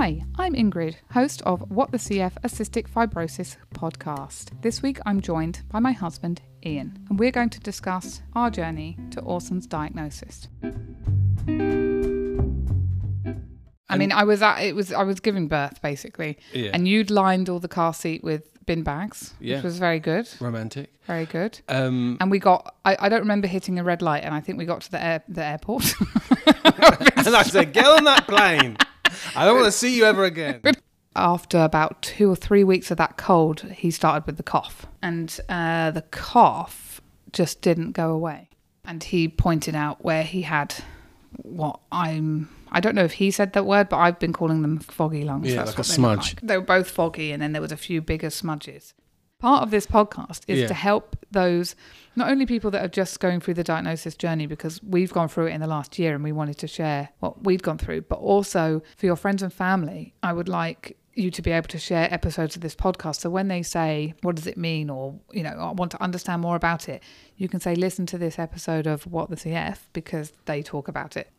Hi, I'm Ingrid, host of What the CF A Cystic Fibrosis podcast. This week I'm joined by my husband, Ian, and we're going to discuss our journey to Orson's diagnosis. I mean, I was at it was I was giving birth basically, Yeah. and you'd lined all the car seat with bin bags, Yeah. which was very good, romantic. very good. Um, And we got I, I don't remember hitting a red light, and I think we got to the air the airport. and I said, get on that plane. I don't want to see you ever again. after about two or three weeks of that cold, he started with the cough, and uh, the cough just didn't go away. And he pointed out where he had what I'm. I don't know if he said that word, but I've been calling them foggy lungs. Yeah, That's like a what they smudge. like. They were both foggy, and then there was a few bigger smudges. Part of this podcast is Yeah. to help those not only people that are just going through the diagnosis journey because we've gone through it in the last year and we wanted to share what we'd gone through, but also for your friends and family. I would like you to be able to share episodes of this podcast. So when they say, what does it mean? Or, you know, I want to understand more about it, you can say, listen to this episode of What the CF because they talk about it.